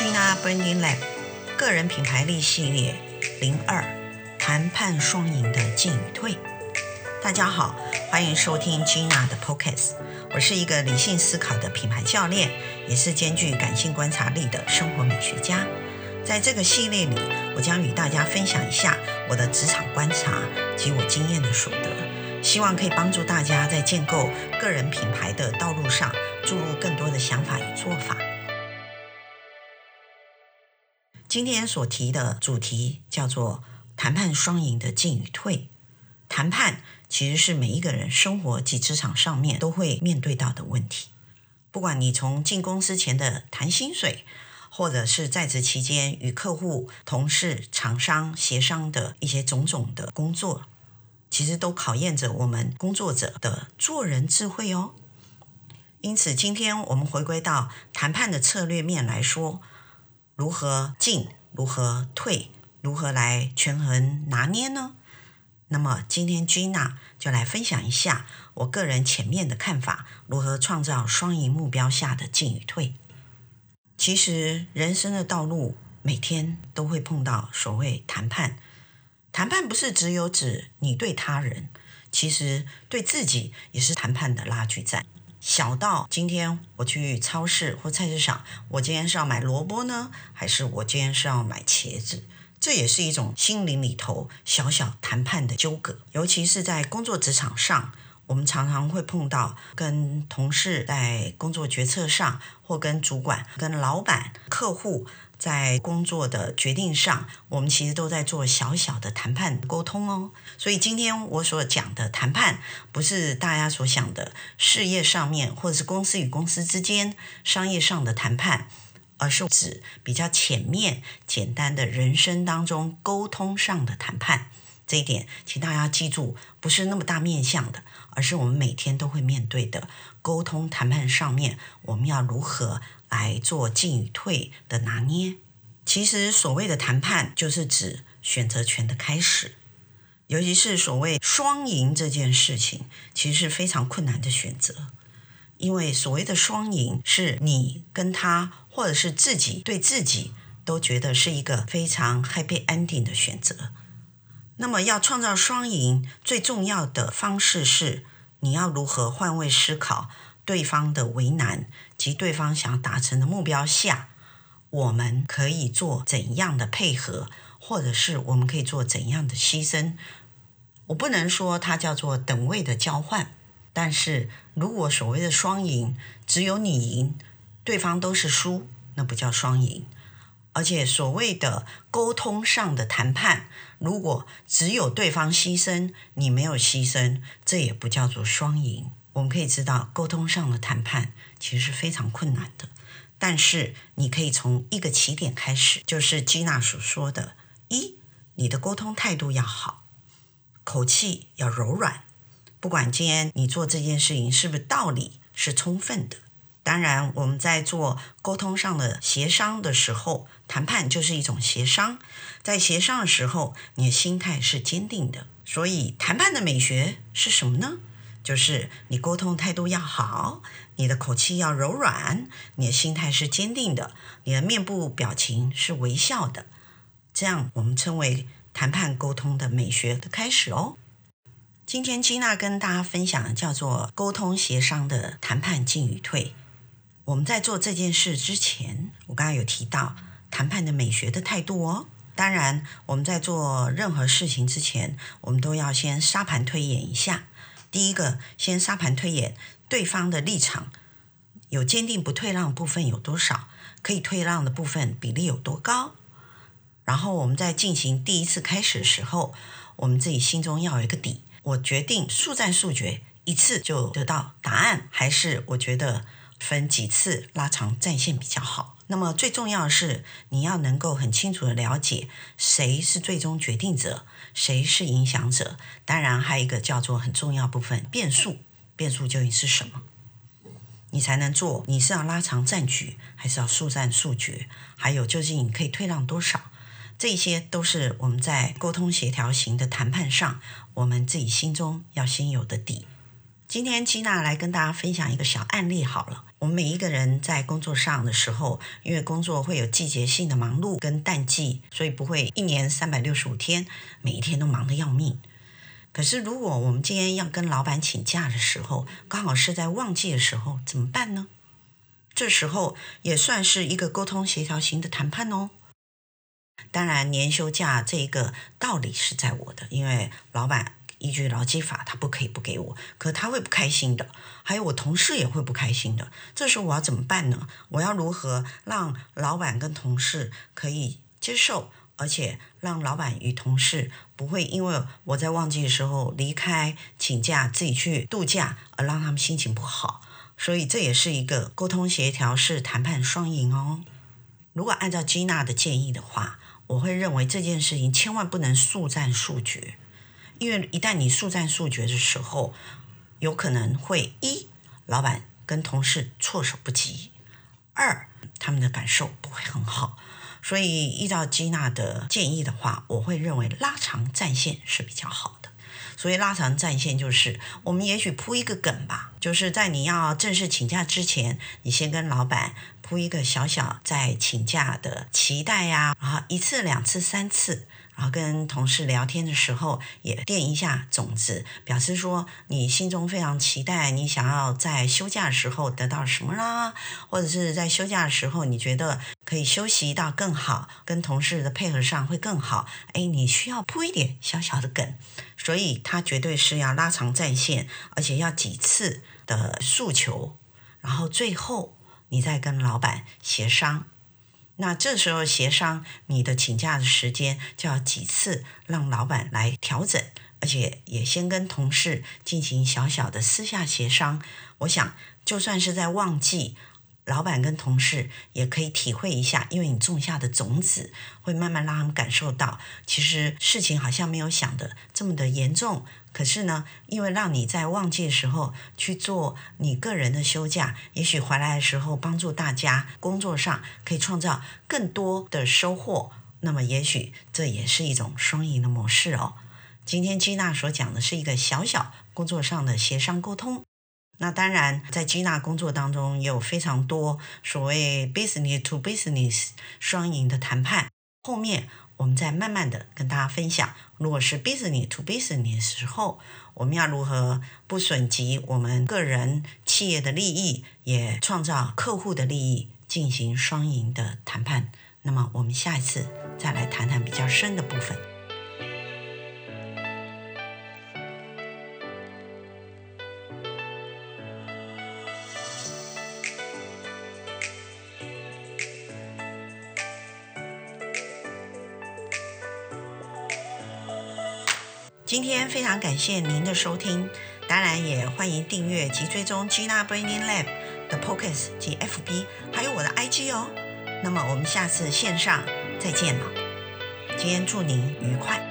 Gina Burning Lab 个人品牌力系列零二谈判双赢的进与退。大家好，欢迎收听 Gina 的 Podcast。我是一个理性思考的品牌教练，也是兼具感性观察力的生活美学家。在这个系列里，我将与大家分享一下我的职场观察及我经验的所得，希望可以帮助大家在建构个人品牌的道路上注入更多的想法与做法。今天所提的主题叫做谈判双赢的进与退。谈判其实是每一个人生活及职场上面都会面对到的问题。不管你从进公司前的谈薪水，或者是在职期间与客户、同事、厂商协商的一些种种的工作，其实都考验着我们工作者的做人智慧哦。因此，今天我们回归到谈判的策略面来说。如何进？如何退？如何来权衡拿捏呢？那么今天 Gina 就来分享一下我个人前面的看法，如何创造双赢目标下的进与退。其实人生的道路每天都会碰到所谓谈判，谈判不是只有指你对他人，其实对自己也是谈判的拉锯战。小到今天我去超市或菜市场，我今天是要买萝卜呢，还是我今天是要买茄子？这也是一种心灵里头小小谈判的纠葛。尤其是在工作职场上，我们常常会碰到跟同事在工作决策上，或跟主管、跟老板、客户。在工作的决定上，我们其实都在做小小的谈判沟通哦。所以今天我所讲的谈判，不是大家所想的事业上面，或者是公司与公司之间商业上的谈判，而是指比较浅面、简单的人生当中沟通上的谈判。这一点，请大家记住，不是那么大面向的，而是我们每天都会面对的沟通谈判上面，我们要如何？来做进与退的拿捏。其实所谓的谈判，就是指选择权的开始。尤其是所谓双赢这件事情，其实是非常困难的选择。因为所谓的双赢，是你跟他，或者是自己对自己，都觉得是一个非常 happy ending 的选择。那么要创造双赢，最重要的方式是，你要如何换位思考。对方的为难及对方想要达成的目标下，我们可以做怎样的配合，或者是我们可以做怎样的牺牲？我不能说它叫做等位的交换，但是如果所谓的双赢，只有你赢，对方都是输，那不叫双赢。而且所谓的沟通上的谈判，如果只有对方牺牲，你没有牺牲，这也不叫做双赢。我们可以知道，沟通上的谈判其实是非常困难的。但是，你可以从一个起点开始，就是吉娜所说的：一，你的沟通态度要好，口气要柔软。不管今天你做这件事情是不是道理是充分的。当然，我们在做沟通上的协商的时候，谈判就是一种协商。在协商的时候，你的心态是坚定的。所以，谈判的美学是什么呢？就是你沟通态度要好，你的口气要柔软，你的心态是坚定的，你的面部表情是微笑的，这样我们称为谈判沟通的美学的开始哦。今天吉娜跟大家分享叫做沟通协商的谈判进与退。我们在做这件事之前，我刚刚有提到谈判的美学的态度哦。当然，我们在做任何事情之前，我们都要先沙盘推演一下。第一个，先沙盘推演对方的立场，有坚定不退让部分有多少，可以退让的部分比例有多高。然后我们在进行第一次开始的时候，我们自己心中要有一个底。我决定速战速决，一次就得到答案，还是我觉得分几次拉长战线比较好。那么最重要的是，你要能够很清楚地了解谁是最终决定者，谁是影响者。当然，还有一个叫做很重要部分变数，变数究竟是什么？你才能做？你是要拉长战局，还是要速战速决？还有究竟可以退让多少？这些都是我们在沟通协调型的谈判上，我们自己心中要先有的底。今天吉娜来跟大家分享一个小案例好了。我们每一个人在工作上的时候，因为工作会有季节性的忙碌跟淡季，所以不会一年三百六十五天每一天都忙得要命。可是如果我们今天要跟老板请假的时候，刚好是在旺季的时候，怎么办呢？这时候也算是一个沟通协调型的谈判哦。当然，年休假这一个道理是在我的，因为老板。依据劳基法，他不可以不给我，可他会不开心的，还有我同事也会不开心的。这时候我要怎么办呢？我要如何让老板跟同事可以接受，而且让老板与同事不会因为我在旺季的时候离开请假自己去度假，而让他们心情不好。所以这也是一个沟通协调式谈判双赢哦。如果按照吉娜的建议的话，我会认为这件事情千万不能速战速决。因为一旦你速战速决的时候，有可能会一老板跟同事措手不及，二他们的感受不会很好。所以依照吉娜的建议的话，我会认为拉长战线是比较好的。所以拉长战线就是我们也许铺一个梗吧，就是在你要正式请假之前，你先跟老板铺一个小小在请假的期待呀，然后一次、两次、三次。然后跟同事聊天的时候，也垫一下种子，表示说你心中非常期待，你想要在休假的时候得到什么啦，或者是在休假的时候你觉得可以休息到更好，跟同事的配合上会更好。哎，你需要铺一点小小的梗，所以他绝对是要拉长战线，而且要几次的诉求，然后最后你再跟老板协商。那这时候协商你的请假的时间就要几次，让老板来调整，而且也先跟同事进行小小的私下协商。我想，就算是在旺季。老板跟同事也可以体会一下，因为你种下的种子会慢慢让他们感受到，其实事情好像没有想的这么的严重。可是呢，因为让你在旺季的时候去做你个人的休假，也许回来的时候帮助大家工作上可以创造更多的收获。那么，也许这也是一种双赢的模式哦。今天吉娜所讲的是一个小小工作上的协商沟通。那当然，在吉娜工作当中有非常多所谓 business to business 双赢的谈判。后面我们再慢慢的跟大家分享，如果是 business to business 的时候，我们要如何不损及我们个人企业的利益，也创造客户的利益，进行双赢的谈判。那么我们下一次再来谈谈比较深的部分。今天非常感谢您的收听，当然也欢迎订阅及追踪 Gina Brainy Lab 的 p o c a s t 及 FB，还有我的 IG 哦。那么我们下次线上再见了，今天祝您愉快。